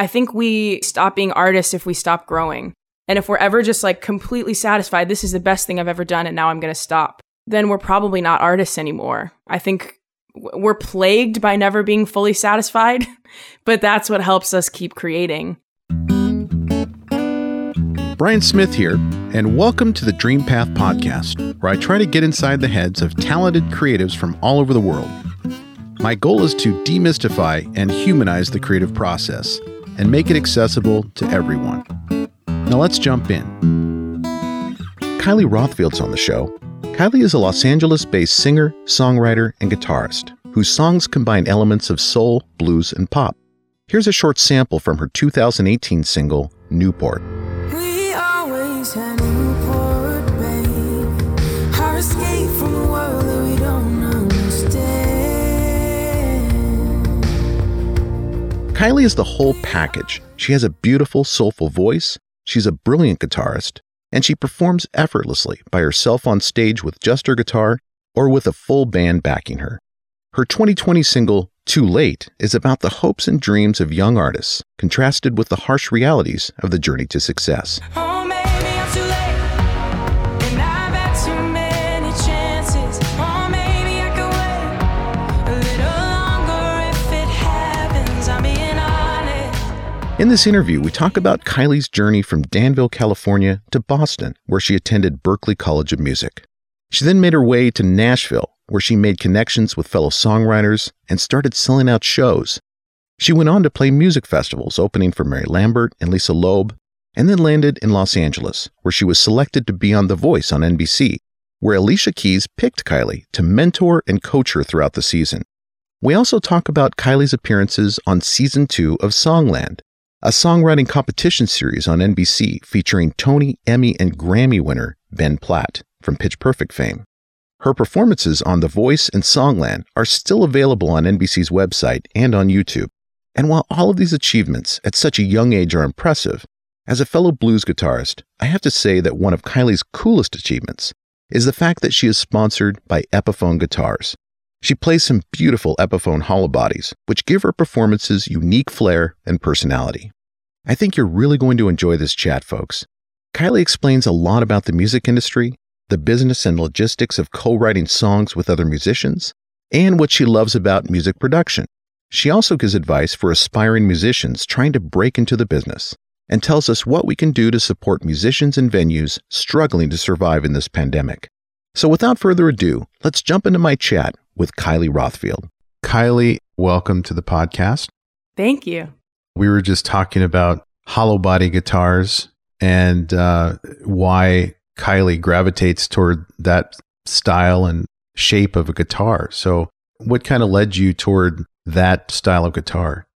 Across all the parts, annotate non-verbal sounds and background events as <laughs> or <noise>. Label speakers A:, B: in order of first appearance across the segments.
A: I think we stop being artists if we stop growing. And if we're ever just like completely satisfied, this is the best thing I've ever done, and now I'm going to stop, then we're probably not artists anymore. I think we're plagued by never being fully satisfied, <laughs> but that's what helps us keep creating.
B: Brian Smith here, and welcome to the Dream Path Podcast, where I try to get inside the heads of talented creatives from all over the world. My goal is to demystify and humanize the creative process and make it accessible to everyone. Now let's jump in. Kylie Rothfield's on the show. Kylie is a Los Angeles based singer, songwriter, and guitarist whose songs combine elements of soul, blues, and pop. Here's a short sample from her 2018 single, Newport. Kylie is the whole package. She has a beautiful, soulful voice, she's a brilliant guitarist, and she performs effortlessly by herself on stage with just her guitar or with a full band backing her. Her 2020 single, Too Late, is about the hopes and dreams of young artists, contrasted with the harsh realities of the journey to success. Oh, In this interview, we talk about Kylie's journey from Danville, California to Boston, where she attended Berklee College of Music. She then made her way to Nashville, where she made connections with fellow songwriters and started selling out shows. She went on to play music festivals, opening for Mary Lambert and Lisa Loeb, and then landed in Los Angeles, where she was selected to be on The Voice on NBC, where Alicia Keys picked Kylie to mentor and coach her throughout the season. We also talk about Kylie's appearances on season two of Songland, a songwriting competition series on NBC featuring Tony, Emmy, and Grammy winner Ben Platt from Pitch Perfect fame. Her performances on The Voice and Songland are still available on NBC's website and on YouTube. And while all of these achievements at such a young age are impressive, as a fellow blues guitarist, I have to say that one of Kylie's coolest achievements is the fact that she is sponsored by Epiphone Guitars, she plays some beautiful Epiphone hollow bodies, which give her performances unique flair and personality. I think you're really going to enjoy this chat, folks. Kylie explains a lot about the music industry, the business and logistics of co writing songs with other musicians, and what she loves about music production. She also gives advice for aspiring musicians trying to break into the business and tells us what we can do to support musicians and venues struggling to survive in this pandemic. So, without further ado, let's jump into my chat with Kylie Rothfield. Kylie, welcome to the podcast.
A: Thank you.
B: We were just talking about hollow body guitars and uh, why Kylie gravitates toward that style and shape of a guitar. So, what kind of led you toward that style of guitar?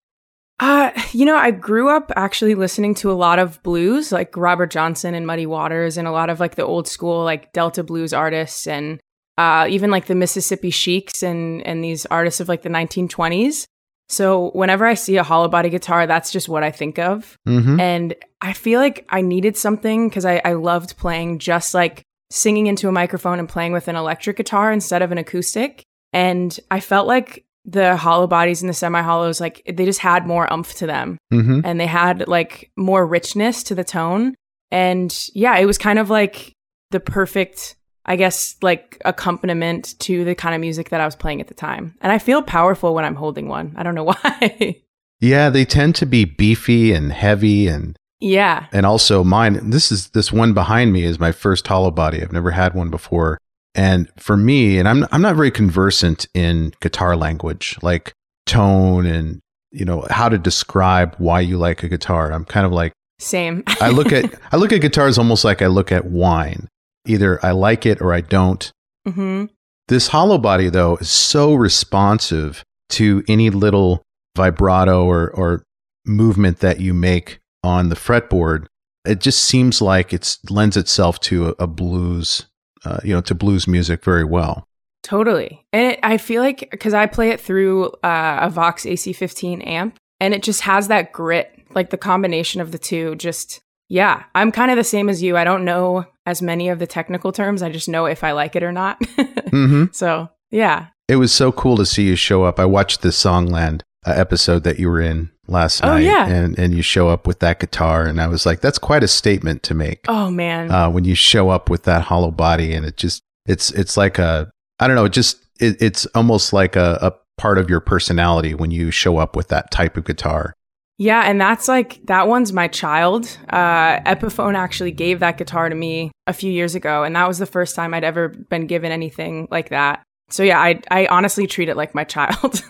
A: Uh, you know, I grew up actually listening to a lot of blues, like Robert Johnson and Muddy Waters, and a lot of like the old school, like Delta blues artists. And uh, even like the Mississippi Sheiks and and these artists of like the 1920s. So whenever I see a hollow body guitar, that's just what I think of. Mm-hmm. And I feel like I needed something because I, I loved playing just like singing into a microphone and playing with an electric guitar instead of an acoustic. And I felt like the hollow bodies and the semi hollows, like they just had more umph to them mm-hmm. and they had like more richness to the tone. And yeah, it was kind of like the perfect I guess, like accompaniment to the kind of music that I was playing at the time. And I feel powerful when I'm holding one. I don't know <laughs> why.
B: yeah, they tend to be beefy and heavy and
A: yeah.
B: And also mine, this is this one behind me is my first hollow body. I've never had one before. And for me, and I'm I'm not very conversant in guitar language, like tone and you know, how to describe why you like a guitar. I'm kind of like
A: same.
B: I look at <laughs> I look at guitars almost like I look at wine. Either I like it or I don't. Mm-hmm. This hollow body, though, is so responsive to any little vibrato or, or movement that you make on the fretboard. It just seems like it lends itself to a, a blues, uh, you know, to blues music very well.
A: Totally. And it, I feel like because I play it through uh, a Vox AC15 amp and it just has that grit, like the combination of the two just yeah, I'm kind of the same as you. I don't know as many of the technical terms. I just know if I like it or not. <laughs> mm-hmm. So, yeah.
B: It was so cool to see you show up. I watched the Songland uh, episode that you were in last
A: Oh,
B: night,
A: yeah.
B: and and you show up with that guitar, and I was like, that's quite a statement to make.
A: Oh man.
B: Uh, when you show up with that hollow body, and it just it's it's like a I don't know, it just it, it's almost like a, a part of your personality when you show up with that type of guitar.
A: Yeah, and that's like that one's my child. Uh, Epiphone actually gave that guitar to me a few years ago, and that was the first time I'd ever been given anything like that. So yeah, I I honestly treat it like my <laughs> child.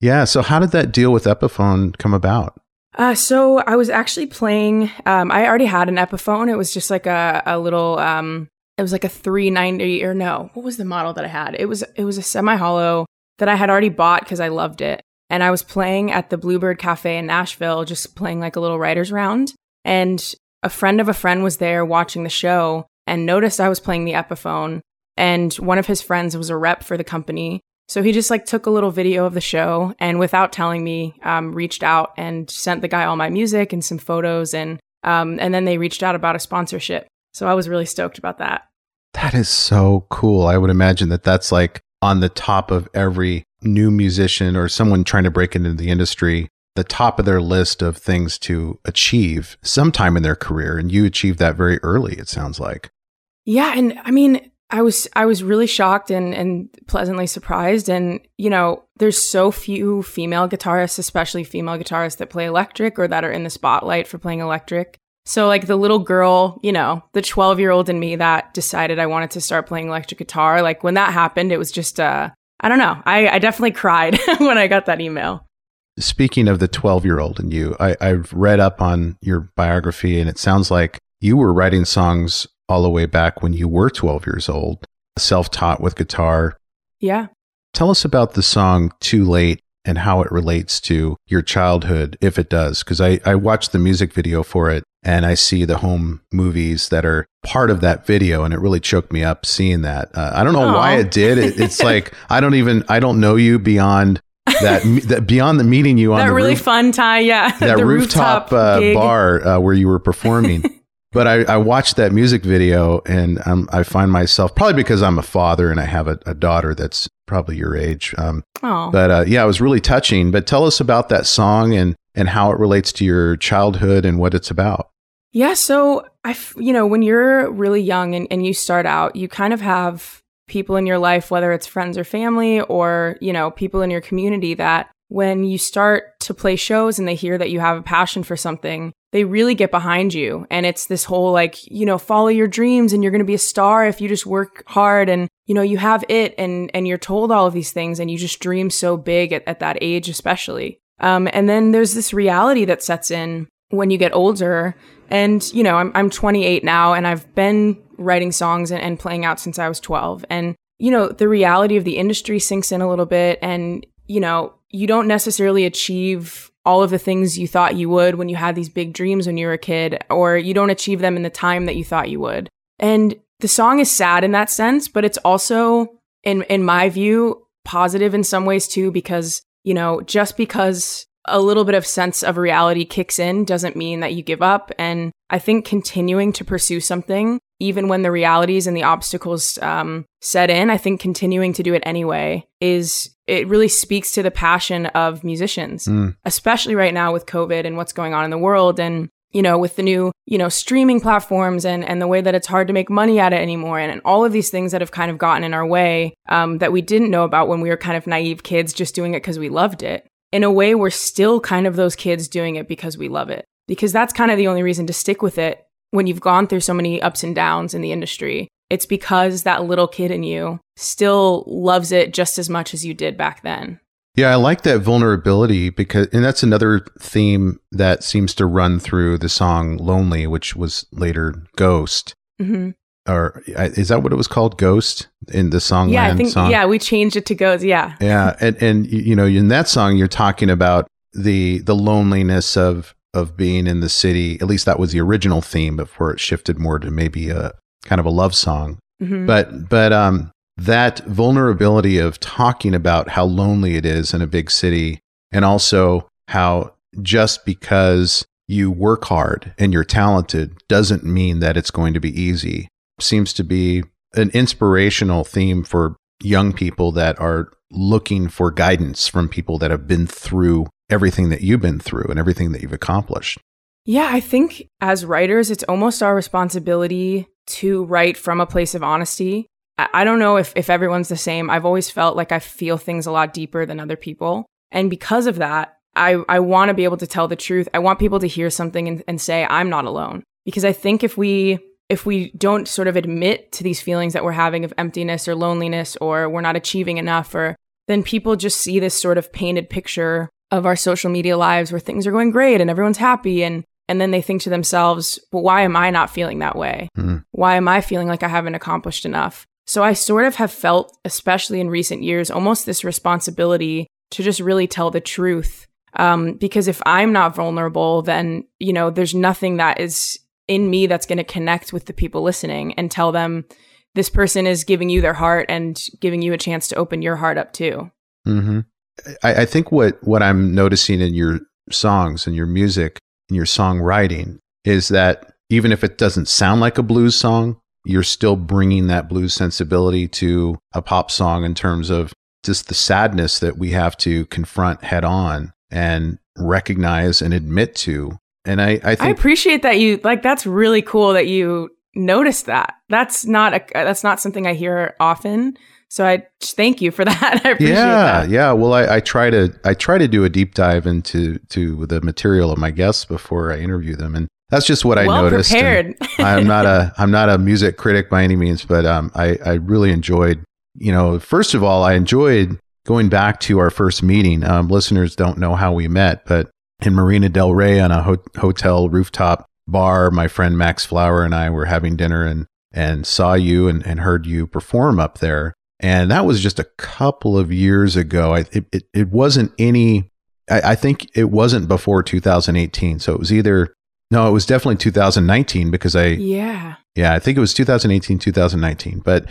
B: Yeah. So how did that deal with Epiphone come about?
A: uh, so I was actually playing. Um, I already had an Epiphone. It was just like a a little. Um, it was like a 390 or no, what was the model that I had? It was it was a semi hollow that I had already bought because I loved it. And I was playing at the Bluebird Cafe in Nashville, just playing like a little writer's round. And a friend of a friend was there watching the show and noticed I was playing the Epiphone. And one of his friends was a rep for the company. So he just like took a little video of the show and without telling me, um, reached out and sent the guy all my music and some photos. And, um, and then they reached out about a sponsorship. So I was really stoked about that.
B: That is so cool. I would imagine that that's like on the top of every new musician or someone trying to break into the industry, the top of their list of things to achieve sometime in their career. And you achieved that very early, it sounds like.
A: Yeah, and I mean, I was I was really shocked and and pleasantly surprised. And you know, there's so few female guitarists, especially female guitarists that play electric or that are in the spotlight for playing electric. So like the little girl, you know, the 12 year old in me that decided I wanted to start playing electric guitar. Like when that happened, it was just uh, I don't know. I I definitely cried <laughs> when I got that email.
B: Speaking of the 12 year old and you, I, I've read up on your biography and it sounds like you were writing songs all the way back when you were 12 years old, self taught with guitar.
A: Yeah.
B: Tell us about the song Too Late and how it relates to your childhood, if it does. Because I, I watched the music video for it and I see the home movies that are part of that video, and it really choked me up seeing that. Uh, I don't know
A: Aw.
B: why it did. It, it's <laughs> like I don't even I don't know you beyond that, that beyond the meeting you <laughs> on
A: that really
B: roof,
A: fun time, yeah. <laughs>
B: that
A: The
B: rooftop, uh, bar uh, where you were performing. but I, I watched that music video, and um, I find myself probably because I'm a father and I have a, a daughter that's probably your age. Um, but uh, yeah, it was really touching. But tell us about that song and and how it relates to your childhood and what it's about.
A: Yeah, so I, you know, when you're really young and, and you start out, you kind of have people in your life, whether it's friends or family or, you know, people in your community that when you start to play shows and they hear that you have a passion for something, they really get behind you. And it's this whole like, you know, follow your dreams and you're going to be a star if you just work hard and, you know, you have it and, and you're told all of these things and you just dream so big at, at that age, especially. Um, and then there's this reality that sets in when you get older. And, you know, I'm, I'm 28 now and I've been writing songs and, and playing out since I was 12. And, you know, the reality of the industry sinks in a little bit. And, you know, you don't necessarily achieve all of the things you thought you would when you had these big dreams when you were a kid, or you don't achieve them in the time that you thought you would. And the song is sad in that sense, but it's also, in, in my view, positive in some ways too, because, you know, just because a little bit of sense of reality kicks in doesn't mean that you give up. And I think continuing to pursue something, even when the realities and the obstacles um, set in, I think continuing to do it anyway is it really speaks to the passion of musicians,
B: Mm.
A: especially right now with COVID and what's going on in the world. And you know, with the new, you know, streaming platforms and, and the way that it's hard to make money at it anymore and, and all of these things that have kind of gotten in our way um, that we didn't know about when we were kind of naive kids just doing it because we loved it. In a way, we're still kind of those kids doing it because we love it. Because that's kind of the only reason to stick with it when you've gone through so many ups and downs in the industry. It's because that little kid in you still loves it just as much as you did back then.
B: Yeah, I like that vulnerability because, and that's another theme that seems to run through the song "Lonely," which was later "Ghost."
A: hmm
B: Or is that what it was called, "Ghost" in the song?
A: Yeah, I think,
B: song?
A: yeah, we changed it to goes. Yeah.
B: yeah, and and you know, in that song, you're talking about the the loneliness of of being in the city. At least that was the original theme before it shifted more to maybe a kind of a love song.
A: hmm
B: But but um that vulnerability of talking about how lonely it is in a big city and also how just because you work hard and you're talented doesn't mean that it's going to be easy seems to be an inspirational theme for young people that are looking for guidance from people that have been through everything that you've been through and everything that you've accomplished.
A: Yeah, I think as writers, it's almost our responsibility to write from a place of honesty. I don't know if, if everyone's the same. I've always felt like I feel things a lot deeper than other people. And because of that, I, I want to be able to tell the truth. I want people to hear something and, and say, I'm not alone. Because I think if we if we don't sort of admit to these feelings that we're having of emptiness or loneliness or we're not achieving enough or then people just see this sort of painted picture of our social media lives where things are going great and everyone's happy and and then they think to themselves, well, why am I not feeling that way? Mm. Why am I feeling like I haven't accomplished enough? So I sort of have felt, especially in recent years, almost this responsibility to just really tell the truth. Um, because if I'm not vulnerable, then, you know, there's nothing that is in me that's going to connect with the people listening and tell them this person is giving you their heart and giving you a chance to open your heart up too.
B: Mm-hmm. I, I think what, what I'm noticing in your songs and your music and your songwriting is that even if it doesn't sound like a blues song, you're still bringing that blues sensibility to a pop song in terms of just the sadness that we have to confront head on and recognize and admit to. And I, I, think, I
A: appreciate that you like. That's really cool that you noticed that. That's not a that's not something I hear often. So I thank you for <laughs> that. I appreciate
B: yeah,
A: that.
B: Yeah, Well, I, I, try to I try to do a deep dive into to the material of my guests before I interview them, and that's just what I
A: well
B: noticed.
A: Prepared.
B: I'm not a <laughs> I'm not a music critic by any means, but um, I I really enjoyed. You know, first of all, I enjoyed going back to our first meeting. Um, listeners don't know how we met, but in Marina Del Rey on a ho- hotel rooftop bar, my friend Max Flower and I were having dinner and and saw you and, and heard you perform up there. And that was just a couple of years ago. I, it, it, it wasn't any, I, I think it wasn't before 2018. So it was either, no, it was definitely 2019 because I,
A: yeah.
B: Yeah, I think it was 2018, 2019. But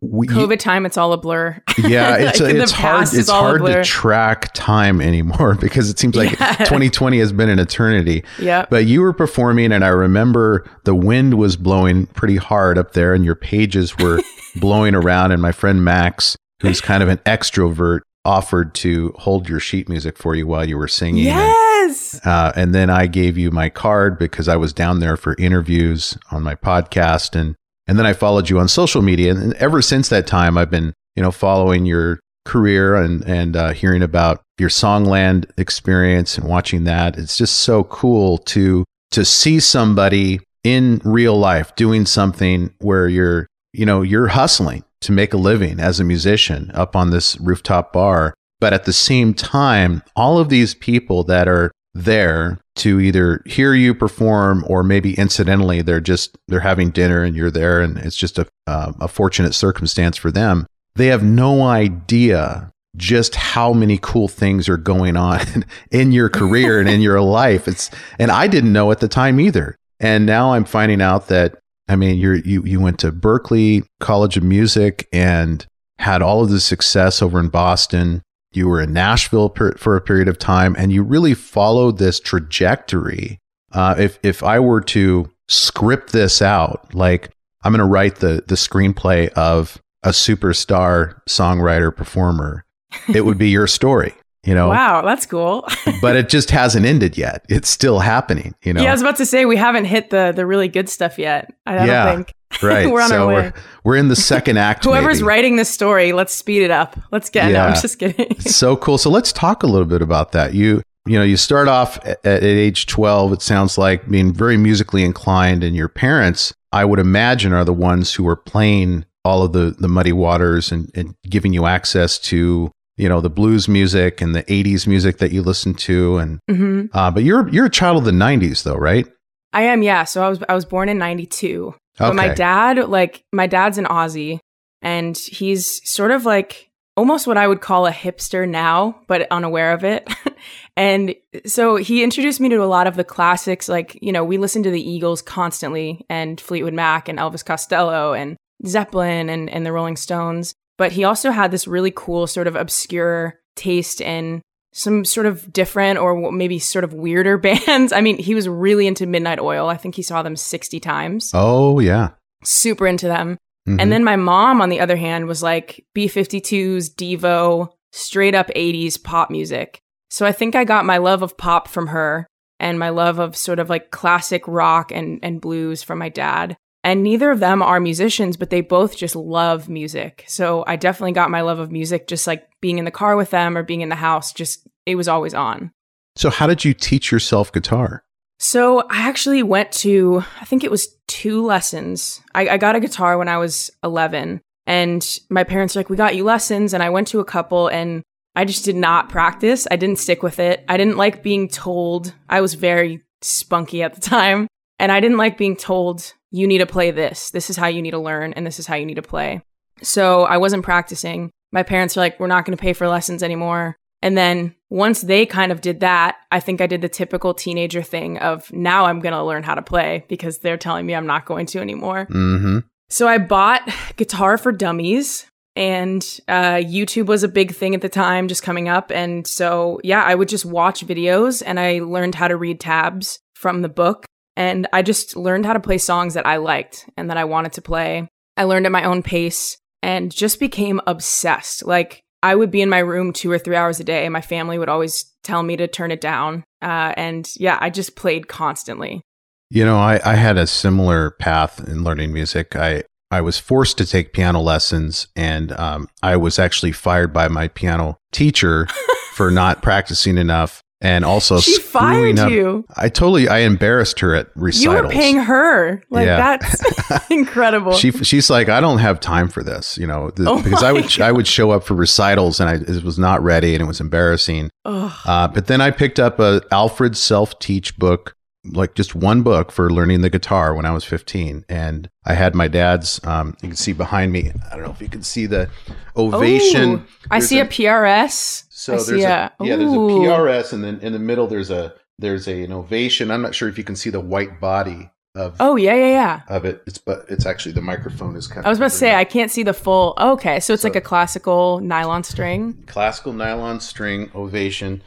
A: we, COVID time, it's all a blur.
B: Yeah, <laughs> it's like it's hard. It's, it's hard to track time anymore <laughs> because it seems like yeah. 2020 has been an eternity.
A: Yeah.
B: But you were performing, and I remember the wind was blowing pretty hard up there, and your pages were <laughs> blowing around. And my friend Max, who's kind of an extrovert, offered to hold your sheet music for you while you were singing.
A: Yes.
B: And, uh, and then I gave you my card because I was down there for interviews on my podcast, and and then I followed you on social media. And ever since that time, I've been you know following your career and and uh, hearing about your Songland experience and watching that. It's just so cool to to see somebody in real life doing something where you're you know you're hustling to make a living as a musician up on this rooftop bar. But at the same time, all of these people that are there to either hear you perform or maybe incidentally they're just they're having dinner and you're there and it's just a uh, a fortunate circumstance for them. They have no idea just how many cool things are going on <laughs> in your career and in your <laughs> life. It's and I didn't know at the time either. And now I'm finding out that I mean, you're, you you went to Berklee College of Music and had all of the success over in Boston. You were in Nashville per, for a period of time, and you really followed this trajectory. Uh, if if I were to script this out, like I'm going to write the the screenplay of a superstar songwriter performer, it would be your story you know?
A: Wow that's cool. <laughs>
B: But it just hasn't ended yet. It's still happening you know?
A: Yeah i was about to say we haven't hit the the really good stuff yet i don't think. <laughs>
B: right.
A: We're on
B: so
A: our way.
B: We're, we're in the second act <laughs>
A: whoever's
B: maybe.
A: writing this story let's speed it up. Let's get yeah. no i'm just kidding.
B: So cool. So let's talk a little bit about that. You you know you start off at, at age 12 it sounds like being very musically inclined and your parents i would imagine are the ones who are playing all of the the muddy waters and, and giving you access to you know the blues music and the 80s music that you listen to and mm-hmm. uh, but you're you're a child of the 90s though right?
A: I am yeah. So i was i was born in 92 okay. but my dad like my dad's an aussie and he's sort of like almost what i would call a hipster now but unaware of it. <laughs> And so he introduced me to a lot of the classics like you know we listened to the eagles constantly and fleetwood mac and elvis costello and zeppelin and, and the rolling stones but he also had this really cool sort of obscure taste in some sort of different or maybe sort of weirder <laughs> bands. I mean, he was really into Midnight Oil. I think he saw them 60 times.
B: Oh, yeah.
A: Super into them. Mm-hmm. And then my mom, on the other hand, was like B 52s, Devo, straight up 80s pop music. So I think I got my love of pop from her and my love of sort of like classic rock and, and blues from my dad. And neither of them are musicians, but they both just love music. So I definitely got my love of music just like being in the car with them or being in the house, just it was always on.
B: So, how did you teach yourself guitar?
A: So I actually went to, I think it was two lessons. I, I, got a guitar when I was 11, and my parents were like, We got you lessons. And I went to a couple, and I just did not practice. I didn't stick with it. I didn't like being told, I was very spunky at the <laughs> time, and I didn't like being told, You need to play this. This is how you need to learn, and this is how you need to play. So I wasn't practicing. My parents were like, We're not going to pay for lessons anymore. And then once they kind of did that, I think I did the typical teenager thing of now I'm going to learn how to play because they're telling me I'm not going to anymore.
B: Mm-hmm.
A: So I bought Guitar for Dummies and uh, YouTube was a big thing at the time, just coming up. And so, yeah, I would just watch videos and I learned how to read tabs from the book. And I just learned how to play songs that I liked and that I wanted to play. I learned at my own pace and just became obsessed. Like, I would be in my room two or three hours a day. My family would always tell me to turn it down. Uh, and yeah, I just played constantly.
B: You know, I, I had a similar path in learning music. I, I was forced to take piano lessons, and um, I was actually fired by my piano teacher <laughs> for not practicing enough and also
A: she fired
B: up.
A: you.
B: I totally I embarrassed her at recitals.
A: You were paying her like yeah. that's <laughs> incredible.
B: she she's like I don't have time for this, you know, the, oh because I would God. I would show up for recitals and I was not ready and it was embarrassing. Uh, but then I picked up a Alfred self teach book like just one book for learning the guitar when I was 15. And I had my dad's, um, you can see behind me, I don't know if you can see the ovation. Ooh,
A: I see a, a, PRS.
B: So there's a, a yeah, there's a PRS and then in the middle there's a, there's a, an ovation. I'm not sure if you can see the white body of
A: oh yeah yeah yeah.
B: of it. It's but it's actually the microphone is kind of
A: i was about to say i can't see the full okay so it's so, like a classical nylon string?
B: Classical nylon string ovation.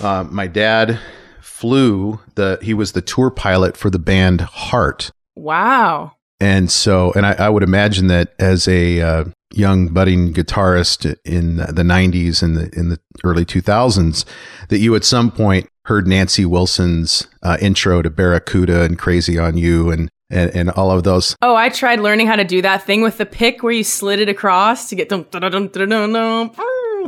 B: Uh, my dad flew the he was the tour pilot for the band Heart.
A: Wow.
B: And so, and I, I would imagine that as a uh, young budding guitarist in the '90s and the in the early 2000s, that you at some point heard Nancy Wilson's uh, intro to Barracuda and Crazy on You and, and and all of those.
A: Oh, I tried learning how to do that thing with the pick where you slid it across to get dum dum dum dum dum dum.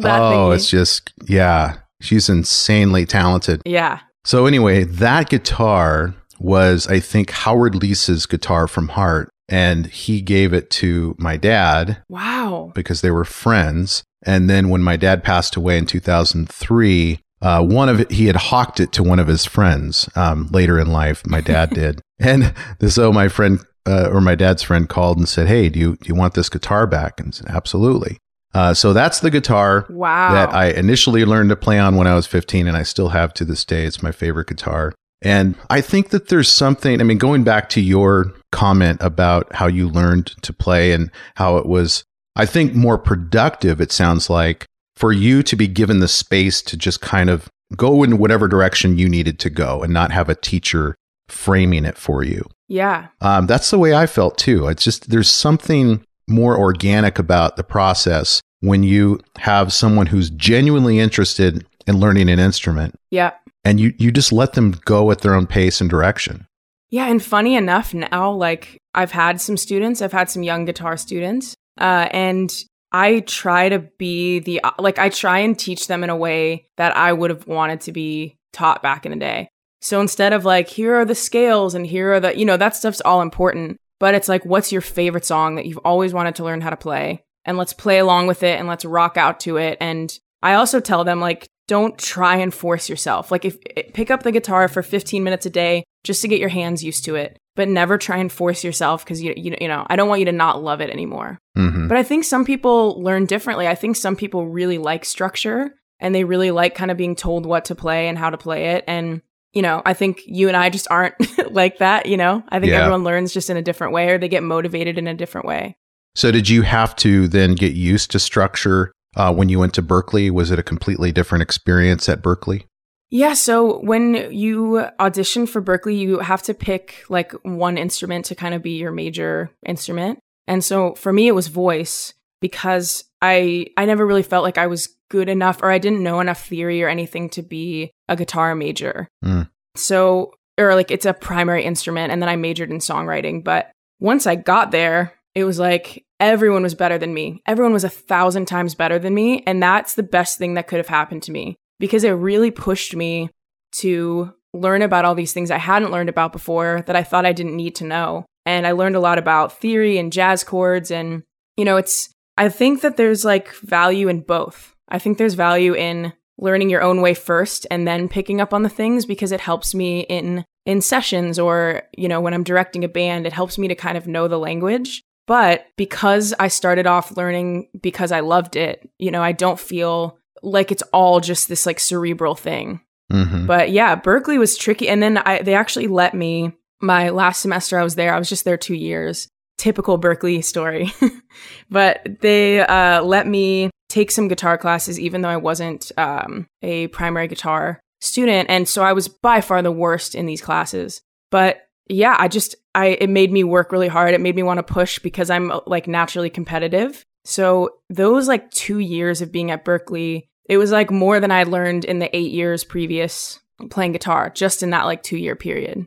B: Oh, it's just yeah. She's insanely talented.
A: Yeah.
B: So anyway, that guitar was, I think, Howard Leese's guitar from Heart. And he gave it to my dad.
A: Wow.
B: Because they were friends. And then when my dad passed away in 2003, uh, one of it, he had hawked it to one of his friends um, later in life. My dad <laughs> did. And so my friend uh, or my dad's friend called and said, Hey, do you, do you want this guitar back? And said, Absolutely. Uh, so that's the guitar
A: wow.
B: that I initially learned to play on when I was 15, and I still have to this day. It's my favorite guitar. And I think that there's something, I mean, going back to your comment about how you learned to play and how it was, I think, more productive, it sounds like, for you to be given the space to just kind of go in whatever direction you needed to go and not have a teacher framing it for you.
A: Yeah.
B: Um, that's the way I felt too. It's just, there's something more organic about the process when you have someone who's genuinely interested in learning an instrument.
A: Yeah.
B: And you, you just let them go at their own pace and direction.
A: Yeah. And funny enough, now, like I've had some students, I've had some young guitar students, uh, and I try to be the, like, I try and teach them in a way that I would have wanted to be taught back in the day. So instead of like, here are the scales and here are the, you know, that stuff's all important but it's like, what's your favorite song that you've always wanted to learn how to play? And let's play along with it and let's rock out to it. And I also tell them, like, don't try and force yourself. Like, if pick up the guitar for 15 minutes a day just to get your hands used to it, but never try and force yourself because you, you you know I don't want you to not love it anymore. Mm-hmm. But I think some people learn differently. I think some people really like structure and they really like kind of being told what to play and how to play it. And you know, I think you and I just aren't <laughs> like that, you know? I think yeah. everyone learns just in a different way or they get motivated in a different way.
B: So, did you have to then get used to structure uh, when you went to Berklee? Was it a completely different experience at Berklee?
A: Yeah. So, when you audition for Berklee, you have to pick like one instrument to kind of be your major instrument. And so, for me, it was voice because I I never really felt like I was good enough or I didn't know enough theory or anything to be a guitar major.
B: Mm.
A: So, or like it's a primary instrument. And then I majored in songwriting. But once I got there, it was like everyone was better than me. Everyone was a thousand times better than me. And that's the best thing that could have happened to me because it really pushed me to learn about all these things I hadn't learned about before that I thought I didn't need to know. And I learned a lot about theory and jazz chords. And, you know, it's, I think that there's like value in both. I think there's value in learning your own way first and then picking up on the things because it helps me in in sessions or you know when I'm directing a band it helps me to kind of know the language but because I started off learning because I loved it you know I don't feel like it's all just this like cerebral thing
B: Mm-hmm.
A: but yeah Berklee was tricky and then I they actually let me my last semester I was there I was just there 2 years typical Berklee story <laughs> but they uh let me take some guitar classes, even though I wasn't um, a primary guitar student. And so I was by far the worst in these classes. But yeah, I just, I, it made me work really hard. It made me want to push because I'm like naturally competitive. So those like two years of being at Berklee, it was like more than I learned in the eight years previous playing guitar, just in that like two year period.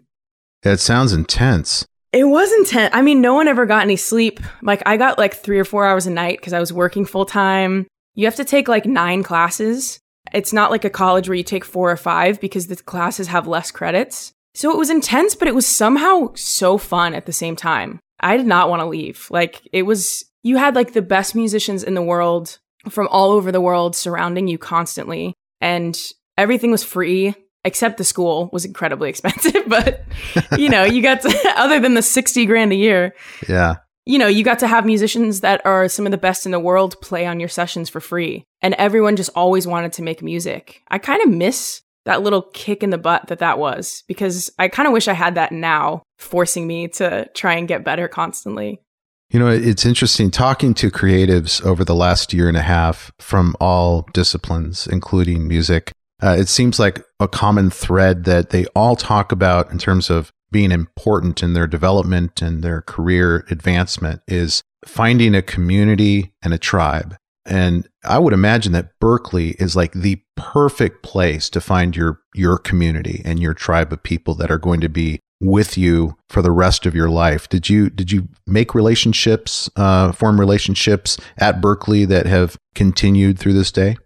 B: That sounds intense.
A: It was intense. I mean, no one ever got any sleep. Like I got like three or four hours a night because I was working full time. You have to take like nine classes. It's not like a college where you take four or five because the classes have less credits. So it was intense, but it was somehow so fun at the same time. I did not want to leave. Like it was, you had like the best musicians in the world from all over the world surrounding you constantly. And everything was free except the school was incredibly <laughs> expensive. <laughs> But, you know, you got to, <laughs> other than the 60 grand a year,
B: Yeah.
A: you know, you got to have musicians that are some of the best in the world play on your sessions for free. And everyone just always wanted to make music. I kind of miss that little kick in the butt that that was because I kind of wish I had that now, forcing me to try and get better constantly.
B: You know, it's interesting talking to creatives over the last year and a half from all disciplines, including music. Uh, it seems like a common thread that they all talk about in terms of being important in their development and their career advancement is finding a community and a tribe. And I would imagine that Berklee is like the perfect place to find your your community and your tribe of people that are going to be with you for the rest of your life. Did you did you make relationships, uh, form relationships at Berklee that have continued through this day?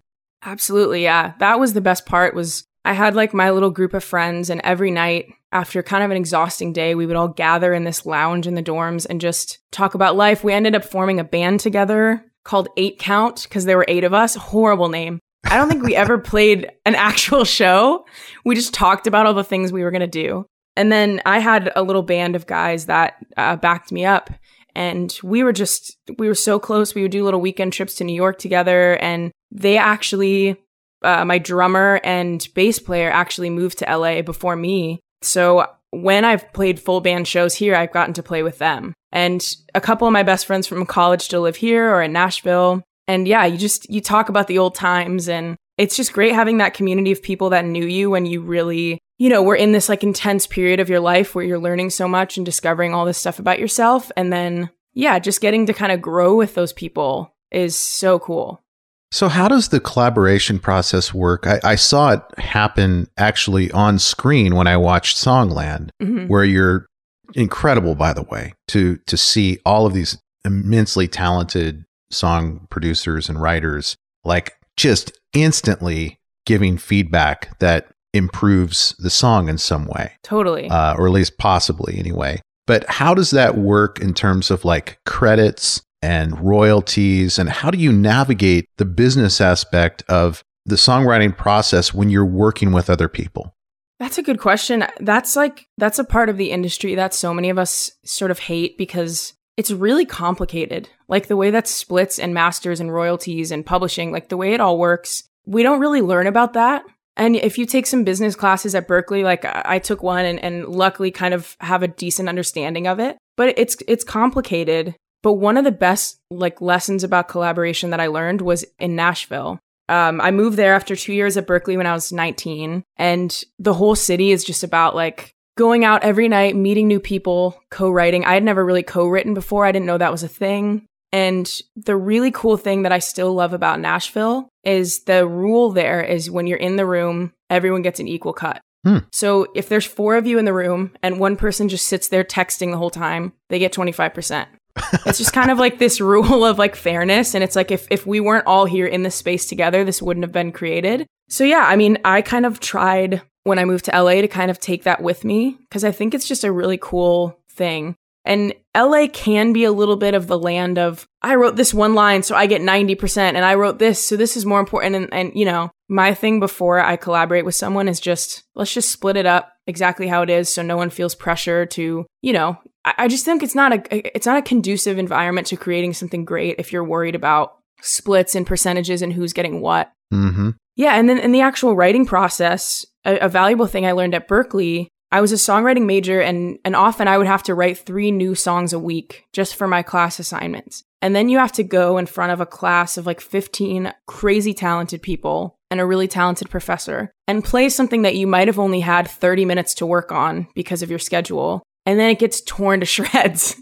A: Absolutely, yeah. That was the best part was I had like my little group of friends and every night after kind of an exhausting day, we would all gather in this lounge in the dorms and just talk about life. We ended up forming a band together called Eight Count because there were eight of us. Horrible name. I don't think we ever played an <laughs> actual show. We just talked about all the things we were going to do. And then I had a little band of guys that uh, backed me up. And we were just, we were so close. We would do little weekend trips to New York together. And they actually, uh, my drummer and bass player actually moved to LA before me. So when I've played full band shows here, I've gotten to play with them. And a couple of my best friends from college still live here or in Nashville. And yeah, you just, you talk about the old times and it's just great having that community of people that knew you when you really, you know, we're in this like intense period of your life where you're learning so much and discovering all this stuff about yourself. And then, yeah, just getting to kind of grow with those people is so cool.
B: So, how does the collaboration process work? I, I saw it happen actually on screen when I watched Songland,
A: Mhm.
B: where you're incredible, by the way, to to see all of these immensely talented song producers and writers, like just instantly giving feedback that improves the song in some way,
A: Totally.
B: uh, or at least possibly anyway. But how does that work in terms of like credits and royalties? And how do you navigate the business aspect of the songwriting process when you're working with other people?
A: That's a good question. That's like, that's a part of the industry that so many of us sort of hate because it's really complicated. Like the way that splits and masters and royalties and publishing, like the way it all works, we don't really learn about that. And if you take some business classes at Berklee, like I took one and, and luckily kind of have a decent understanding of it, but it's, it's complicated. But one of the best like lessons about collaboration that I learned was in Nashville. Um, I moved there after two years at Berklee when I was 19, and the whole city is just about like going out every night, meeting new people, co writing. I had never really co written before, I didn't know that was a thing. And the really cool thing that I still love about Nashville is the rule there is when you're in the room, everyone gets an equal cut.
B: Hmm.
A: So if there's four of you in the room and one person just sits there texting the whole time, they get 25%. <laughs> it's just kind of like this rule of like fairness. And it's like if, if we weren't all here in this space together, this wouldn't have been created. So yeah, I mean, I kind of tried when I moved to LA to kind of take that with me because I think it's just a really cool thing. And LA can be a little bit of the land of, I wrote this one line, so I get 90%, and I wrote this, so this is more important. And, and, you know, my thing before I collaborate with someone is just, let's just split it up exactly how it is so no one feels pressure to, you know, I, I just think it's not a, it's not a conducive environment to creating something great if you're worried about splits and percentages and who's getting what.
B: Mm-hmm.
A: Yeah. And then in the actual writing process, a, a valuable thing I learned at Berklee I was a songwriting major and, and often I would have to write three new songs a week just for my class assignments. And then you have to go in front of a class of like 15 crazy talented people and a really talented professor and play something that you might have only had 30 minutes to work on because of your schedule. And then it gets torn to <laughs> shreds.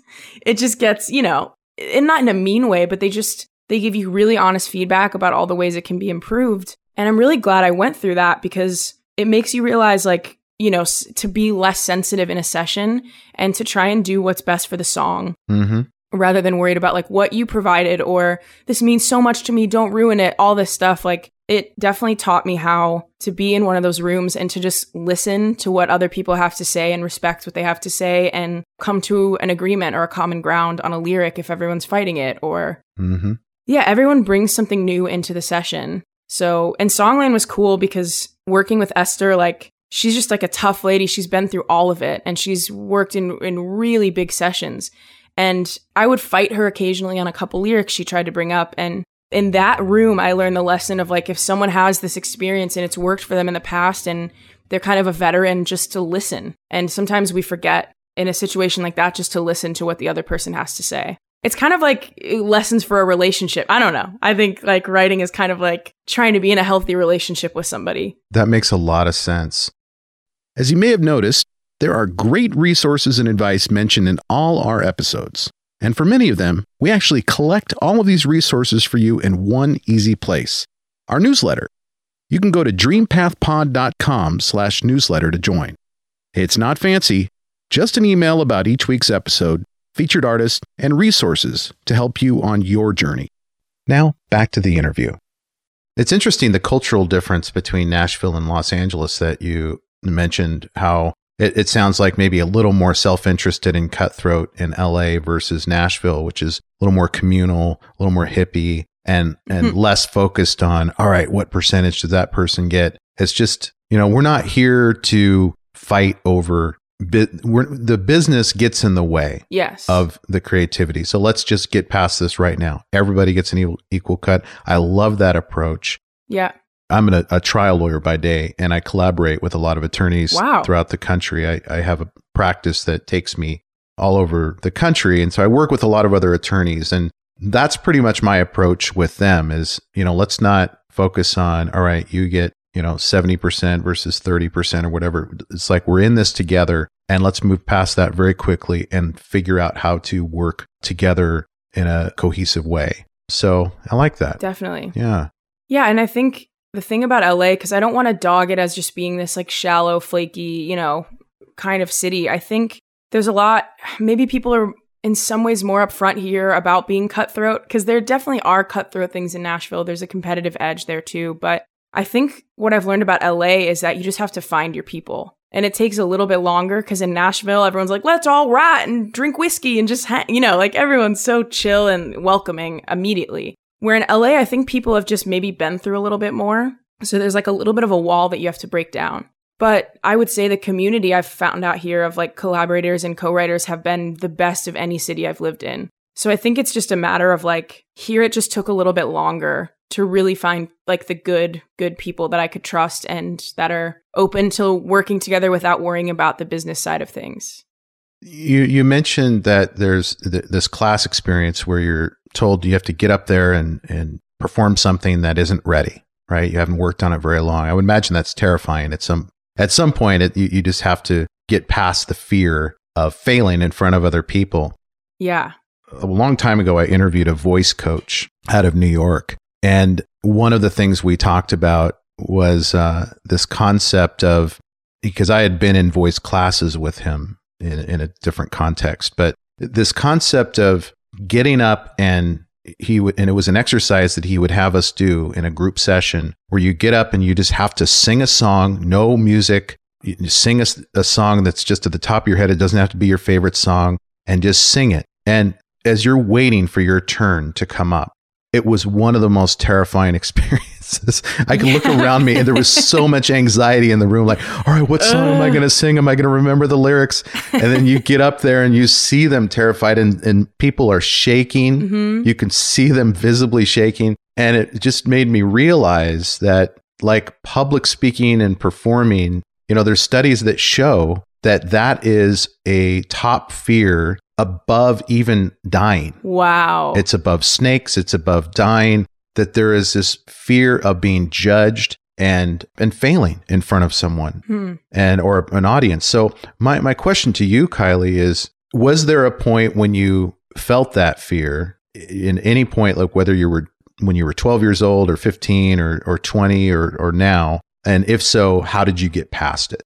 A: it just gets, you know, and not in a mean way, but they just, they give you really honest feedback about all the ways it can be improved. And I'm really glad I went through that because it makes you realize like you know, to be less sensitive in a session and to try and do what's best for the song
B: Mm-hmm.
A: rather than worried about like what you provided or this means so much to me, don't ruin it, all this stuff. Like it definitely taught me how to be in one of those rooms and to just listen to what other people have to say and respect what they have to say and come to an agreement or a common ground on a lyric if everyone's fighting it or
B: Mm-hmm.
A: yeah, everyone brings something new into the session. So, and Songland was cool because working with Ester, like, she's just like a tough lady. She's been through all of it and she's worked in, in really big sessions. And I would fight her occasionally on a couple lyrics she tried to bring up. And in that room, I learned the lesson of like, if someone has this experience and it's worked for them in the past and they're kind of a veteran, just to listen. And sometimes we forget in a situation like that just to listen to what the other person has to say. It's kind of like eh, lessons for a relationship. I don't know. I think like writing is kind of like trying to be in a healthy relationship with somebody.
B: That makes a lot of sense. As you may have noticed, there are great resources and advice mentioned in all our episodes. And for many of them, we actually collect all of these resources for you in one easy place our newsletter. You can go to dreampathpod.com slash newsletter to join. It's not fancy, just an email about each week's episode, featured artist, and resources to help you on your journey. Now, back to the interview. It's interesting the cultural difference between Nashville and Los Angeles that you mentioned, how it, it sounds like maybe a little more self interested and Cutthroat in LA versus Nashville, which is a little more communal, a little more hippie, and, and hmm. less focused on, all right, what percentage does that person get? It's just, you know, we're not here to fight over. The business gets in the way
A: Yes.
B: of the creativity. So let's just get past this right now. Everybody gets an equal, equal cut. I love that approach.
A: yeah.
B: I'm a, a trial lawyer by day, and I collaborate with a lot of attorneys
A: Wow.
B: throughout the country. I, I have a practice that takes me all over the country, and so I work with a lot of other attorneys, and that's pretty much my approach with them. Is you know, let's not focus on all right, you get you know seventy percent versus thirty percent or whatever. It's like we're in this together, and let's move past that very quickly and figure out how to work together in a cohesive way. So I like that.
A: Definitely.
B: Yeah.
A: Yeah. And I think the thing about LA, because I don't want to dog it as just being this like shallow, flaky, you know, kind of city. I think there's a lot, maybe people are in some ways more upfront here about being cutthroat, because there definitely are cutthroat things in Nashville. There's a competitive edge there too. But I think what I've learned about LA is that you just have to find your people. And it takes a little bit longer because in Nashville, everyone's like, let's all rat and drink whiskey and just, hang, you know, like everyone's so chill and welcoming immediately. Where in LA, I think people have just maybe been through a little bit more. So there's like a little bit of a wall that you have to break down. But I would say the community I've found out here of like collaborators and co writers have been the best of any city I've lived in. So I think it's just a matter of like, here it just took a little bit longer to really find like the good, good people that I could trust and that are open to working together without worrying about the business side of things.
B: You you mentioned that there's th- this class experience where you're told you have to get up there and and perform something that isn't ready, right? You haven't worked on it very long. I would imagine that's terrifying. At some at some point, it, you, you just have to get past the fear of failing in front of other people.
A: Yeah.
B: a long time ago, I interviewed a voice coach out of New York. And one of the things we talked about was uh, this concept of because I had been in voice classes with him in, in a different context, but this concept of getting up and he would, and it was an exercise that he would have us do in a group session where you get up and you just have to sing a song, no music, you sing a, a song that's just at the top of your head. It doesn't have to be your favorite song and just sing it. And as you're waiting for your turn to come up, it was one of the most terrifying <laughs> experiences. I could look around me and there was so much anxiety in the room like, all right, what song am I going to sing? Am I going to remember the lyrics? And then you get up there and you see them terrified and, and people are shaking. Mm-hmm. You can see them visibly shaking. And it just made me realize that like public speaking and performing, you know, there's studies that show that that is a top fear above even dying.
A: Wow.
B: It's above snakes, it's above dying, that there is this fear of being judged and and failing in front of someone hmm. and or an audience. So my my question to you Kylie is was there a point when you felt that fear in any point like whether you were when you were 12 years old or 15 or or 20 or or now and if so how did you get past it?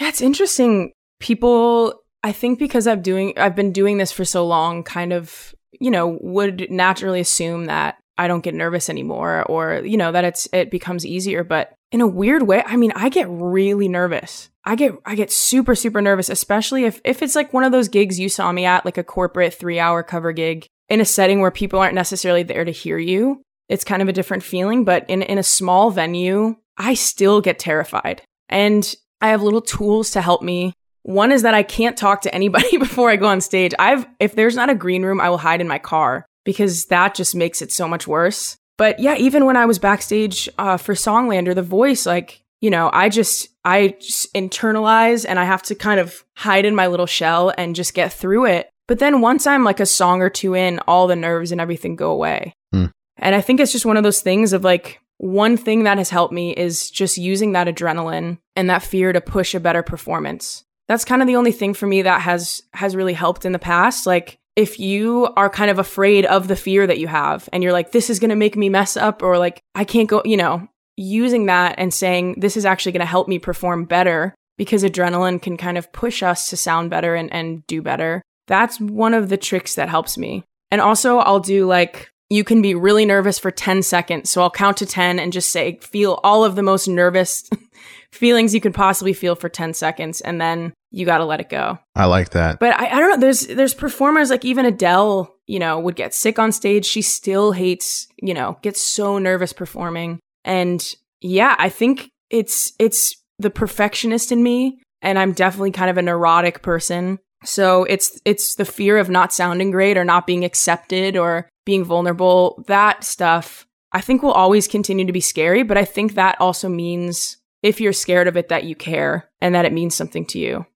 A: Yeah, it's interesting. People I think because I've doing I've been doing this for so long, kind of, you know, would naturally assume that I don't get nervous anymore or, you know, that it's it becomes easier, but in a weird way, I mean, I get really nervous. I get I get super super nervous, especially if if it's like one of those gigs you saw me at, like a corporate 3-hour cover gig in a setting where people aren't necessarily there to hear you. It's kind of a different feeling, but in in a small venue, I still get terrified. And I have little tools to help me one is that I can't talk to anybody <laughs> before I go on stage. I've if there's not a green room, I will hide in my car because that just makes it so much worse. But yeah, even when I was backstage uh, for Songland or, the voice, like you know, I just I just internalize and I have to kind of hide in my little shell and just get through it. But then once I'm like a song or two in, all the nerves and everything go away. Mm. And I think it's just one of those things of like one thing that has helped me is just using that adrenaline and that fear to push a better performance that's kind of the only thing for me that has has really helped in the past. Like if you are kind of afraid of the fear that you have and you're like this is going to make me mess up or like I can't go you know using that and saying this is actually going to help me perform better because adrenaline can kind of push us to sound better and and do better. That's one of the tricks that helps me. And also I'll do like you can be really nervous for 10 seconds. So I'll count to 10 and just say, feel all of the most nervous <laughs> feelings you could possibly feel for 10 seconds and then you got to let it go.
B: I like that.
A: But I, I don't know. There's, there's performers like even Adele, you know, would get sick on stage. She still hates, you know, gets so nervous performing. And yeah, I think it's, it's the perfectionist in me. And I'm definitely kind of a neurotic person. So it's, it's the fear of not sounding great or not being accepted or being vulnerable. That stuff I think will always continue to be scary. But I think that also means if you're scared of it, that you care and that it means something to you.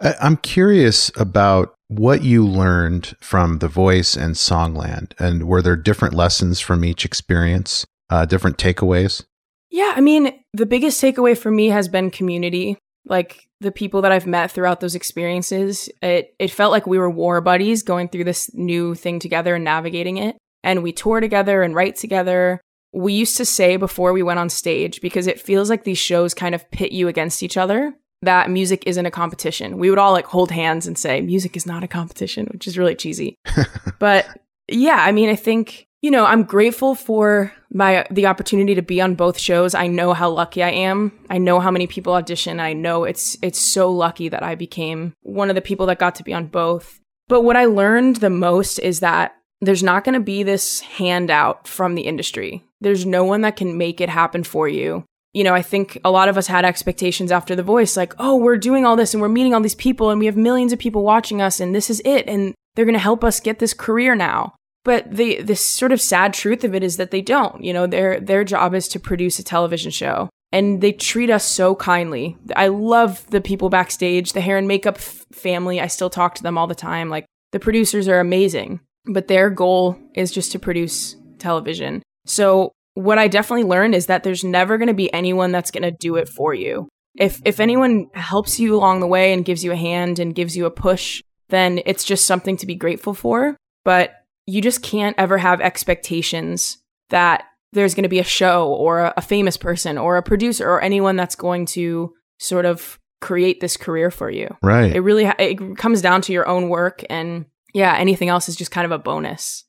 B: I'm curious about what you learned from The Voice and Songland, and were there different lessons from each experience, uh, different takeaways?
A: Yeah, I mean, the biggest takeaway for me has been community. Like the people that I've met throughout those experiences, it it felt like we were war buddies going through this new thing together and navigating it. And we tour together and write together we used to say before we went on stage, because it feels like these shows kind of pit you against each other, that music isn't a competition. We would all like hold hands and say, music is not a competition, which is really cheesy. <laughs> but yeah, I mean, I think, you know, I'm grateful for my the opportunity to be on both shows. I know how lucky I am. I know how many people audition. I know it's it's so lucky that I became one of the people that got to be on both. But what I learned the most is that there's not going to be this handout from the industry. There's no one that can make it happen for you. You know, I think a lot of us had expectations after The Voice, like, oh, we're doing all this and we're meeting all these people and we have millions of people watching us and this is it and they're going to help us get this career now. But the this sort of sad truth of it is that they don't. You know, their their job is to produce a television show and they treat us so kindly. I love the people backstage, the hair and makeup f- family. I still talk to them all the time. Like the producers are amazing but their goal is just to produce television. So what I definitely learned is that there's never going to be anyone that's going to do it for you. If if anyone helps you along the way and gives you a hand and gives you a push, then it's just something to be grateful for. But you just can't ever have expectations that there's going to be a show or a, a famous person or a producer or anyone that's going to sort of create this career for you.
B: Right.
A: It really ha- it comes down to your own work and yeah, anything else is just kind of a bonus.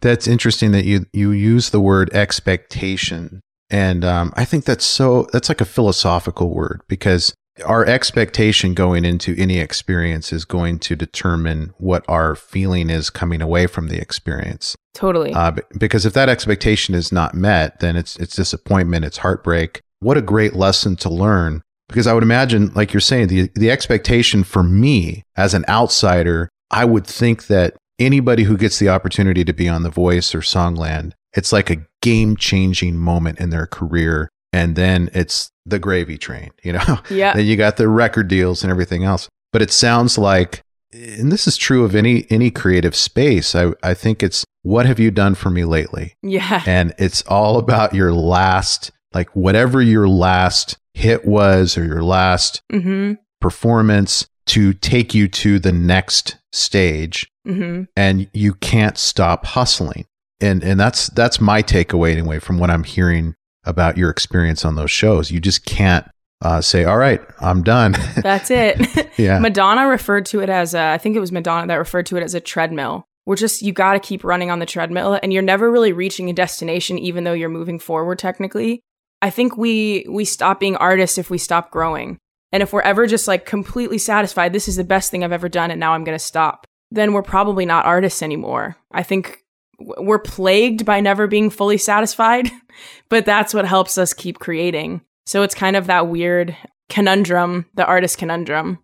B: That's interesting that you you use the word expectation, and um, I think that's so that's like a philosophical word because our expectation going into any experience is going to determine what our feeling is coming away from the experience.
A: Totally.
B: Uh, because if that expectation is not met, then it's it's disappointment, it's heartbreak. What a great lesson to learn. Because I would imagine, like you're saying, the the expectation for me as an outsider, I would think that anybody who gets the opportunity to be on The Voice or Songland, it's like a game changing moment in their career. And then it's the gravy train, you know? <laughs>
A: yeah.
B: then you got the record deals and everything else. But it sounds like, and this is true of any any creative space. I, I think it's what have you done for me lately?
A: Yeah. <laughs>
B: And it's all about your last, like whatever your last hit was or your last
A: Mm-hmm.
B: performance to take you to the next stage
A: Mm-hmm.
B: and you can't stop hustling. And and that's that's my takeaway anyway from what I'm hearing about your experience on those shows. You just can't uh, say, "All right, I'm done." <laughs>
A: That's it. <laughs>
B: yeah,
A: Madonna referred to it as a, I think it was Madonna that referred to it as a treadmill. We're just, you got to keep running on the treadmill and you're never really reaching a destination, even though you're moving forward technically. I think we, we stop being artists if we stop growing. And if we're ever just like completely satisfied, this is the best thing I've ever done and now I'm going to stop, then we're probably not artists anymore. I think we're plagued by never being fully satisfied, <laughs> but that's what helps us keep creating. So it's kind of that weird conundrum, the artist conundrum.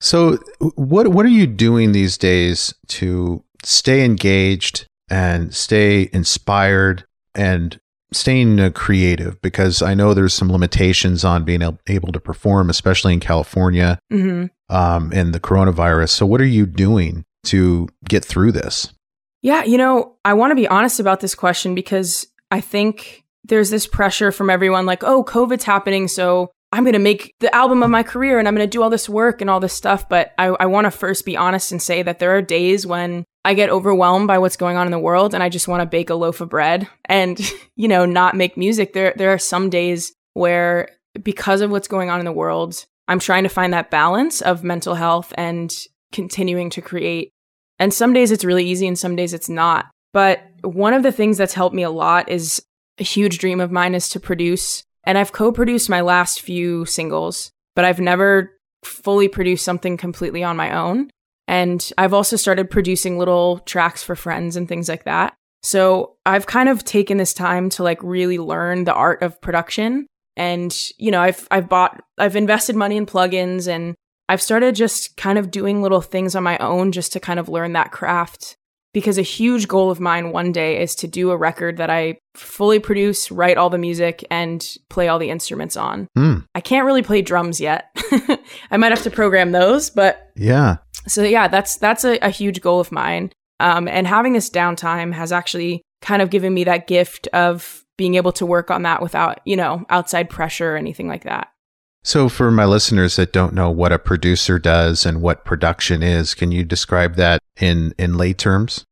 B: So, what what are you doing these days to stay engaged and stay inspired and staying uh, creative? Because I know there's some limitations on being able to perform, especially in California
A: hmm
B: um, and the coronavirus. So, what are you doing to get through this?
A: Yeah, you know, I want to be honest about this question because I think there's this pressure from everyone like, oh, COVID's happening, so I'm going to make the album of my career and I'm going to do all this work and all this stuff. But I, I want to first be honest and say that there are days when I get overwhelmed by what's going on in the world and I just want to bake a loaf of bread and, <laughs> you know, not make music. There, there are some days where because of what's going on in the world, I'm trying to find that balance of mental health and continuing to create and some days it's really easy and some days it's not. But one of the things that's helped me a lot is a huge dream of mine is to produce. And I've co produced my last few singles, but I've never fully produced something completely on my own. And I've also started producing little tracks for friends and things like that. So I've kind of taken this time to like really learn the art of production. And, you know, I've, I've bought, I've invested money in plugins and I've started just kind of doing little things on my own just to kind of learn that craft. Because a huge goal of mine one day is to do a record that I fully produce, write all the music, and play all the instruments on.
B: Hmm.
A: I can't really play drums yet. <laughs> I might have to program those, but
B: Yeah.
A: So yeah, that's that's a, a huge goal of mine. Um, and having this downtime has actually kind of given me that gift of being able to work on that without, you know, outside pressure or anything like that.
B: So, for my listeners that don't know what a producer does and what production is, can you describe that in in lay terms?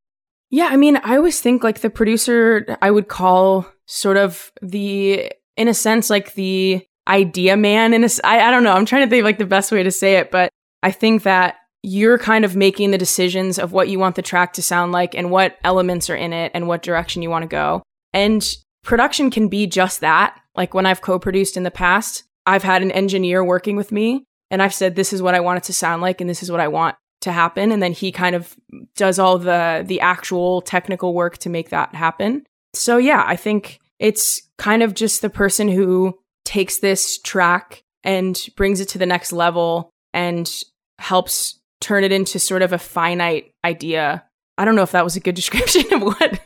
A: Yeah, I mean, I always think like the producer, I would call sort of the, in a sense, like the idea man. In a, I, I don't know. I'm trying to think like the best way to say it, but I think that you're kind of making the decisions of what you want the track to sound like and what elements are in it and what direction you want to go. And production can be just that. Like when I've co-produced in the past, I've had an engineer working with me and I've said, this is what I want it to sound like and this is what I want to happen and then he kind of does all the the actual technical work to make that happen. So yeah, I think it's kind of just the person who takes this track and brings it to the next level and helps turn it into sort of a finite idea. I don't know if that was a good <laughs> description of what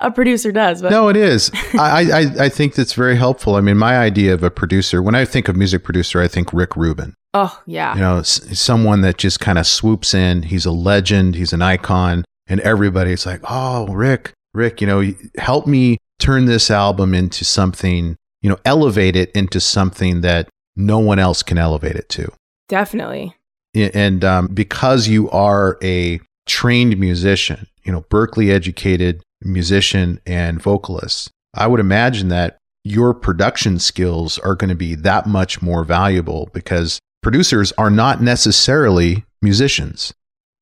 A: a producer does, but
B: No, it is. <laughs> I, I I think that's very helpful. I mean, my idea of a producer, when I think of music producer, I think Rick Rubin.
A: oh yeah.
B: You know, s- someone that just kind of swoops in. He's a legend. He's an icon, and everybody's like, "Oh, Rick, Rick, you know, help me turn this album into something. You know, elevate it into something that no one else can elevate it to."
A: Definitely.
B: And um, because you are a trained musician, you know, Berklee educated musician and vocalist, I would imagine that your production skills are going to be that much more valuable because producers are not necessarily musicians.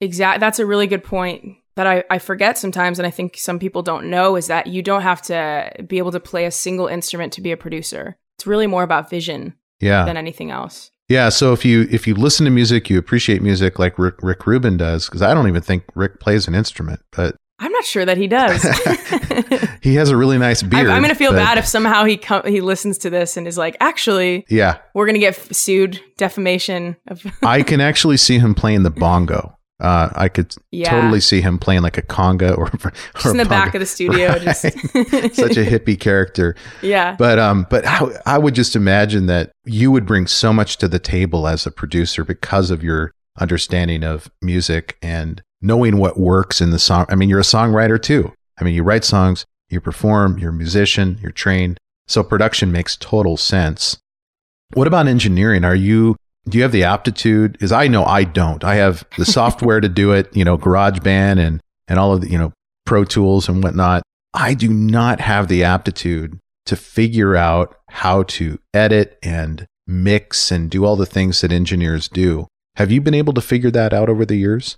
A: Exactly. That's a really good point that I, I forget sometimes. And I think some people don't know is that you don't have to be able to play a single instrument to be a producer. It's really more about vision
B: yeah.
A: than anything else.
B: Yeah, so if you if you listen to music, you appreciate music like Rick, Rick Rubin does, because I don't even think Rick plays an instrument, but
A: I'm not sure that he does. <laughs>
B: he has a really nice beard.
A: I, am going to feel but... bad if somehow he com- he listens to this and is like, actually,
B: yeah,
A: we're going to get f- sued, defamation. Of
B: I can actually see him playing the bongo. Uh, I could yeah. totally see him playing like a conga or, <laughs> or
A: just in the back of the studio. Right. Just <laughs>
B: Such a hippie character.
A: Yeah.
B: But um, but I, I would just imagine that you would bring so much to the table as a producer because of your understanding of music and knowing what works in the song. I mean, you're a songwriter too. I mean, you write songs, you perform, you're a musician, you're trained. So production makes total sense. What about engineering? Are you do you have the aptitude? Because I know I don't. I have the <laughs> software to do it, you know, GarageBand and and all of the, you know, Pro Tools and whatnot. I do not have the aptitude to figure out how to edit and mix and do all the things that engineers do. Have you been able to figure that out over the years?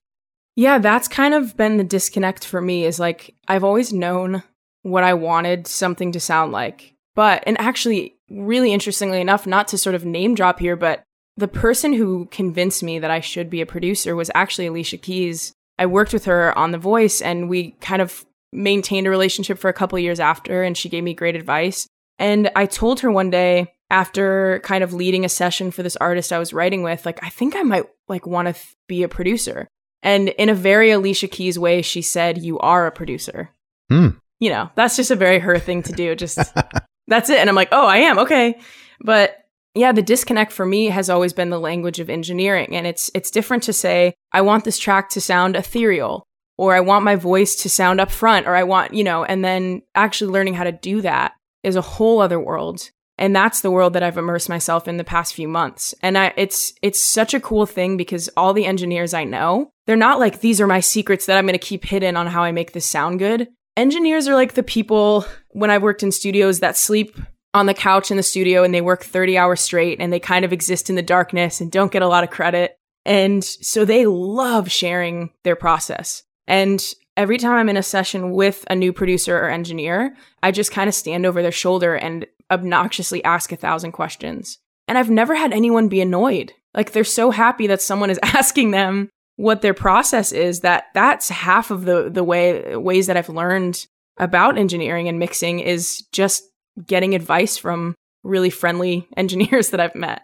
A: Yeah, that's kind of been the disconnect for me is like I've always known what I wanted something to sound like. But, and actually, really interestingly enough, not to sort of name drop here, but the person who convinced me that I should be a producer was actually Alicia Keys. I worked with her on The Voice and we kind of maintained a relationship for a couple years after, and she gave me great advice. And I told her one day after kind of leading a session for this artist I was writing with, like, I think I might like want to th- be a producer. And in a very Alicia Keys way, she said, You are a producer.
B: Hmm.
A: You know, that's just a very her thing to do. Just <laughs> that's it. And I'm like, Oh, I am. Okay. But yeah, the disconnect for me has always been the language of engineering. And it's it's different to say, I want this track to sound ethereal, or I want my voice to sound up front, or I want, you know, and then actually learning how to do that is a whole other world and that's the world that I've immersed myself in the past few months. And I, it's it's such a cool thing because all the engineers I know, they're not like these are my secrets that I'm going to keep hidden on how I make this sound good. Engineers are like the people when I worked in studios that sleep on the couch in the studio and they work 30 hours straight and they kind of exist in the darkness and don't get a lot of credit. And so they love sharing their process. And every time I'm in a session with a new producer or engineer, I just kind of stand over their shoulder and obnoxiously ask a thousand questions. And I've never had anyone be annoyed. Like they're so happy that someone is <laughs> asking them what their process is that that's half of the the way ways that I've learned about engineering and mixing is just getting advice from really friendly <laughs> engineers that I've met.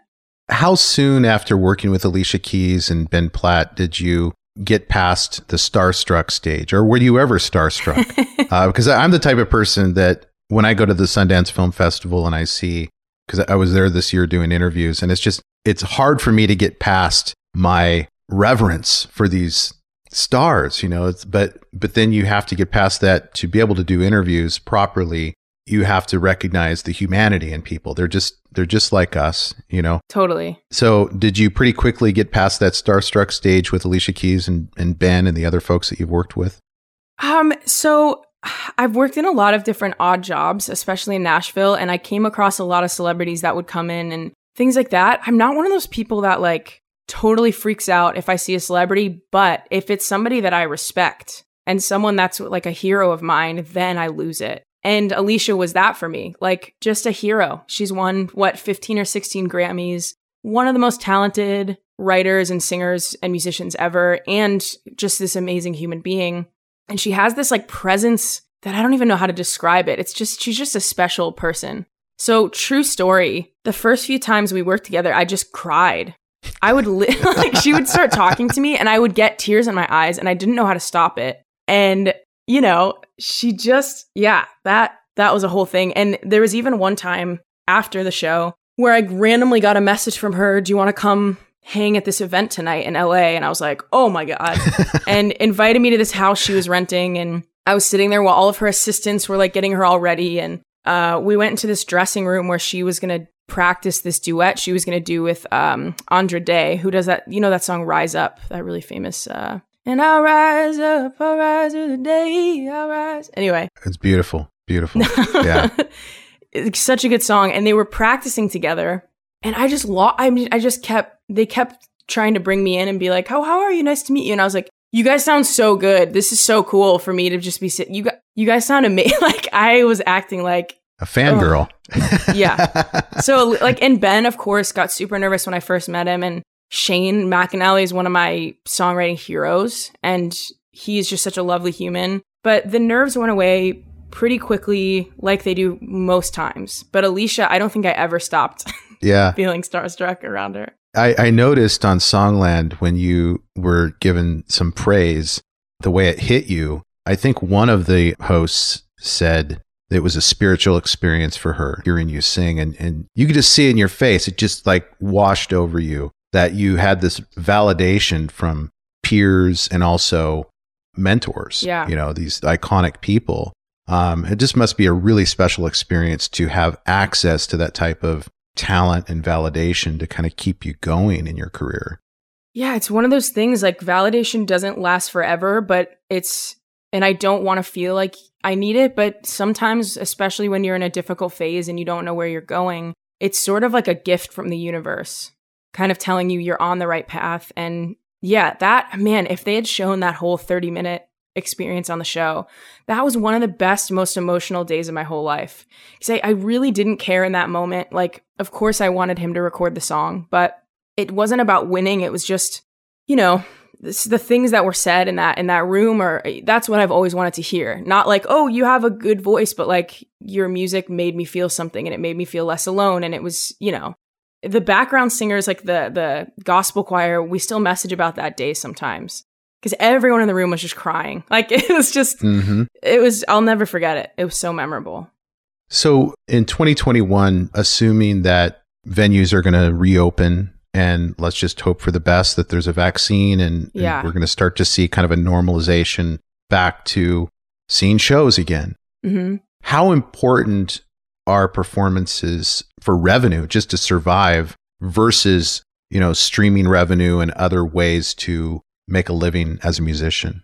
B: How soon after working with Alicia Keys and Ben Platt did you get past the starstruck stage, or were you ever starstruck? <laughs> uh, because I'm the type of person that when I go to the Sundance Film Festival and I see, because I was there this year doing interviews, and it's just, it's hard for me to get past my reverence for these stars, you know, it's, but, but then you have to get past that to be able to do interviews properly. You have to recognize the humanity in people. They're just, they're just like us, you know?
A: Totally.
B: So did you pretty quickly get past that starstruck stage with Alicia Keys and, and Ben and the other folks that you've worked with?
A: Um, so I've worked in a lot of different odd jobs, especially in Nashville, and I came across a lot of celebrities that would come in and things like that. I'm not one of those people that like totally freaks out if I see a celebrity, but if it's somebody that I respect and someone that's like a hero of mine, then I lose it. And Alicia was that for me, like just a hero. She's won what 15 or 16 Grammys, one of the most talented writers and singers and musicians ever, and just this amazing human being. And she has this like presence that I don't even know how to describe it. It's just, she's just a special person. So, true story, the first few times we worked together, I just cried. I would li- <laughs> like, she would start talking to me and I would get tears in my eyes and I didn't know how to stop it. And, you know, she just, yeah, that, that was a whole thing. And there was even one time after the show where I randomly got a message from her, Do you want to come hang at this event tonight in LA. And I was like, oh my God. <laughs> and invited me to this house she was renting. And I was sitting there while all of her assistants were like getting her all ready. And uh, we went into this dressing room where she was going to practice this duet she was going to do with um, Andra Day, who does that, you know, that song Rise Up, that really famous uh, And I'll rise up, I'll rise to the day, I'll rise. Anyway.
B: It's beautiful. Beautiful. Yeah. <laughs>
A: it's such a good song. And they were practicing together. And I just lost, I mean, I just kept, they kept trying to bring me in and be like, "How how are you? Nice to meet you." And I was like, "You guys sound so good. This is so cool for me to just be sitting. You guys, you guys sound amazing." <laughs> like I was acting like
B: a fangirl.
A: yeah. <laughs> So like, and Ben, of course, got super nervous when I first met him, and Shane McAnally is one of my songwriting heroes, and he's just such a lovely human. But the nerves went away pretty quickly, like they do most times. But Alicia, I don't think I ever stopped. <laughs>
B: Yeah.
A: feeling starstruck around her.
B: I, I noticed on Songland when you were given some praise, the way it hit you. I think one of the hosts said it was a spiritual experience for her hearing you sing, and, and you could just see in your face, it just like washed over you that you had this validation from peers and also mentors.
A: Yeah.
B: You know, these iconic people. Um, it just must be a really special experience to have access to that type of talent and validation to kind of keep you going in your career.
A: Yeah, it's one of those things like validation doesn't last forever, but it's, and I don't want to feel like I need it, but sometimes, especially when you're in a difficult phase and you don't know where you're going, it's sort of like a gift from the universe, kind of telling you you're on the right path. And yeah, that, man, if they had shown that whole 30 minute experience on the show. That was one of the best, most emotional days of my whole life. Because I, I really didn't care in that moment. Like, of course, I wanted him to record the song, but it wasn't about winning. It was just, you know, this, the things that were said in that in that room or eh, that's what I've always wanted to hear. Not like, "Oh, you have a good voice," but like your music made me feel something and it made me feel less alone and it was, you know, the background singers like the the gospel choir, we still message about that day sometimes because everyone in the room was just crying. <laughs> Like it was just, mm-hmm. it was, I'll never forget it. It was so memorable.
B: So in 2021, assuming that venues are going to reopen and let's just hope for the best that there's a vaccine and,
A: yeah.
B: and we're going to start to see kind of a normalization back to seeing shows again. Mm-hmm. How important are performances for revenue just to survive versus, you know, streaming revenue and other ways to make a living as a musician?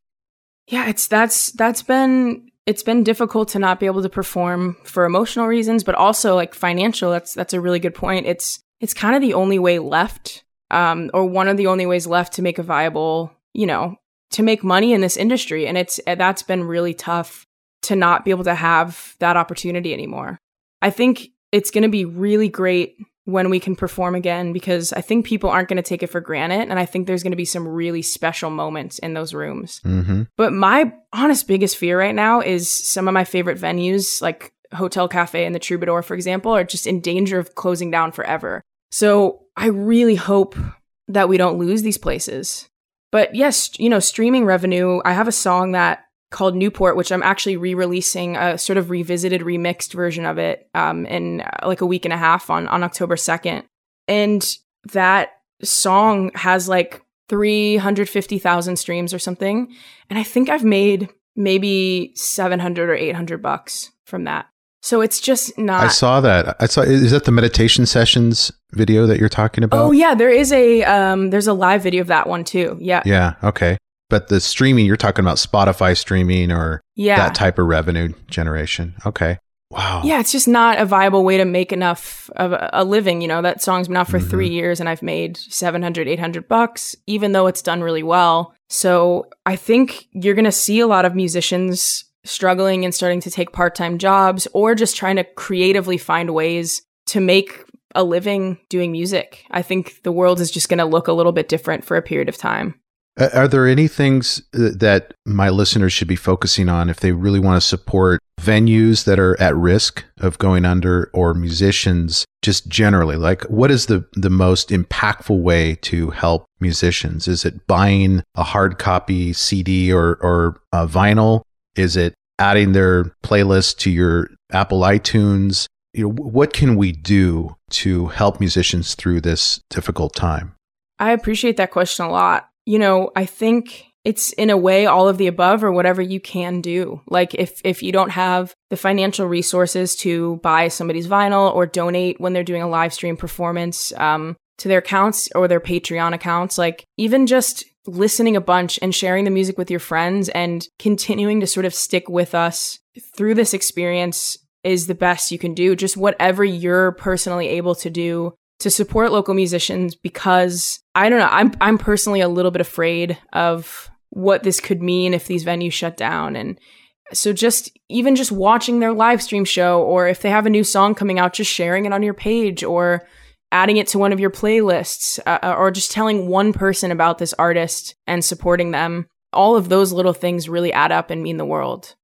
A: Yeah, it's that's that's been it's been difficult to not be able to perform for emotional reasons, but also like financial. That's that's a really good point. It's it's kind of the only way left, um, or one of the only ways left to make a viable, you know, to make money in this industry. And it's that's been really tough to not be able to have that opportunity anymore. I think it's going to be really great when we can perform again because I think people aren't going to take it for granted. And I think there's going to be some really special moments in those rooms. Mm-hmm. But my honest biggest fear right now is some of my favorite venues, like Hotel Cafe and the Troubadour, for example, are just in danger of closing down forever. So I really hope that we don't lose these places. But yes, you know, streaming revenue, I have a song that called Newport, which I'm actually re-releasing a sort of revisited, remixed version of it um, in uh, like a week and a half on on October second. And that song has like three hundred fifty thousand streams or something, and I think I've made maybe seven hundred or eight hundred bucks from that. So it's just not.
B: I saw that. I saw. Is that the meditation sessions video that you're talking about?
A: Oh yeah, there is a um, there's a live video of that one too. Yeah.
B: Yeah. Okay. But the streaming, you're talking about Spotify streaming or
A: yeah.
B: that type of revenue generation. Okay. Wow.
A: Yeah, it's just not a viable way to make enough of a living. You know, that song's been out for mm-hmm. three years and I've made 700, 800 bucks, even though it's done really well. So I think you're going to see a lot of musicians struggling and starting to take part time jobs or just trying to creatively find ways to make a living doing music. I think the world is just going to look a little bit different for a period of time.
B: Are there any things uh, that my listeners should be focusing on if they really want to support venues that are at risk of going under or musicians just generally? Like, what is the, the most impactful way to help musicians? Is it buying a hard copy CD or, or vinyl? Is it adding their playlist to your Apple iTunes? You know, what can we do to help musicians through this difficult time?
A: I appreciate that question a lot you know, I think it's in a way all of the above or whatever you can do. Like if if you don't have the financial resources to buy somebody's vinyl or donate when they're doing a live stream performance um, to their accounts or their Patreon accounts, like even just listening a bunch and sharing the music with your friends and continuing to sort of stick with us through this experience is the best you can do. Just whatever you're personally able to do to support local musicians because I don't know, I'm I'm personally a little bit afraid of what this could mean if these venues shut down. And so just even just watching their live stream show or if they have a new song coming out just sharing it on your page or adding it to one of your playlists uh, uh, or just telling one person about this artist and supporting them all of those little things really add up and mean the world.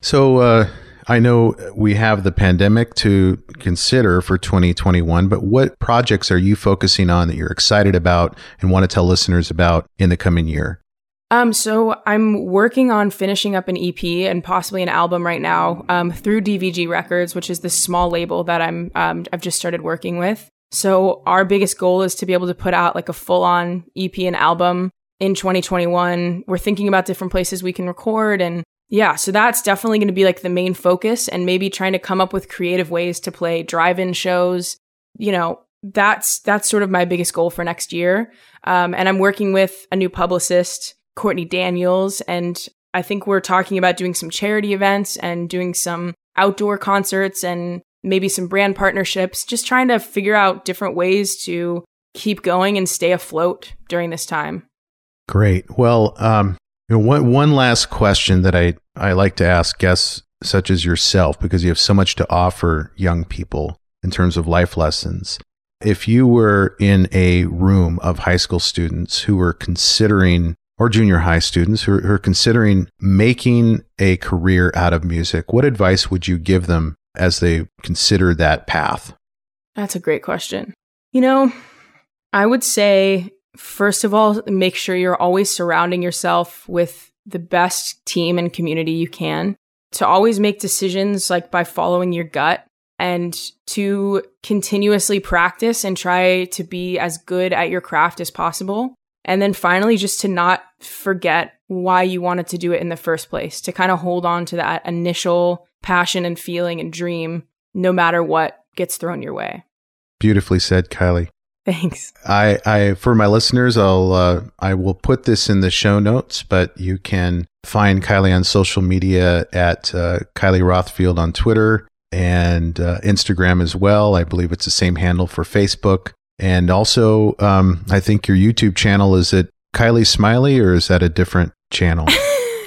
B: So uh, i know we have the pandemic to consider for 2021 but what projects are you focusing on that you're excited about and want to tell listeners about in the coming year
A: um, so I'm working on finishing up an EP and possibly an album right now um, through DVG Records, which is the small label that I'm um, I've just started working with. So our biggest goal is to be able to put out like a full on EP and album in 2021. We're thinking about different places we can record and yeah, so that's definitely going to be like the main focus and maybe trying to come up with creative ways to play drive-in shows. You know, that's that's sort of my biggest goal for next year. Um, and I'm working with a new publicist, Courtney Daniels, and I think we're talking about doing some charity events and doing some outdoor concerts and maybe some brand partnerships, just trying to figure out different ways to keep going and stay afloat during this time.
B: Great. Well, um, you know, one, one last question that I, I like to ask guests such as yourself, because you have so much to offer young people in terms of life lessons. If you were in a room of high school students who were considering, or junior high students who are, who are considering making a career out of music, what advice would you give them as they consider that path?
A: That's a great question. You know, I would say, first of all, make sure you're always surrounding yourself with the best team and community you can. To always make decisions like by following your gut and to continuously practice and try to be as good at your craft as possible. And then finally, just to not forget why you wanted to do it in the first place, to kind of hold on to that initial passion and feeling and dream no matter what gets thrown your way.
B: Beautifully said, Kylie.
A: Thanks.
B: I, I for my listeners, I'll uh, I will put this in the show notes, but you can find Kylie on social media at uh, Kylie Rothfield on Twitter and uh, Instagram as well. I believe it's the same handle for Facebook, and also um, I think your YouTube channel is it Kylie Smiley or is that a different channel? <laughs>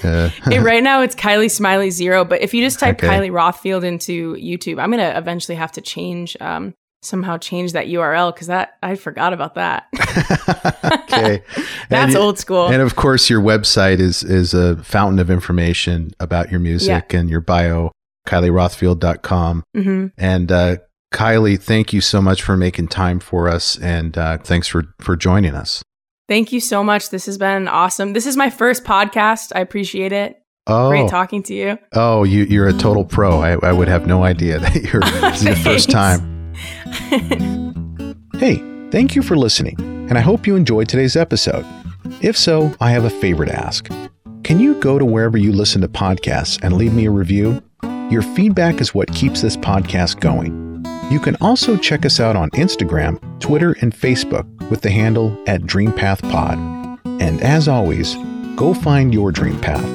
A: Uh, <laughs> right now it's Kylie Smiley Zero, but if you just type okay. Kylie Rothfield into YouTube, I'm gonna eventually have to change um, somehow change that URL because that I forgot about that. <laughs> <laughs> okay, that's and, old school.
B: And of course, your website is is a fountain of information about your music yeah. and your bio, KylieRothfield.com. Mm-hmm. And uh, Kylie, thank you so much for making time for us, and uh, thanks for for joining us.
A: Thank you so much. This has been awesome. This is my first podcast. I appreciate it. Oh, great talking to you.
B: Oh, you, you're a total pro. I, I would have no idea <laughs> that you're this is your first time. <laughs> hey, thank you for listening, and I hope you enjoyed today's episode. If so, I have a favor to ask. Can you go to wherever you listen to podcasts and leave me a review? Your feedback is what keeps this podcast going. You can also check us out on Instagram, Twitter, and Facebook with the handle at DreamPathPod. And as always, go find your dream path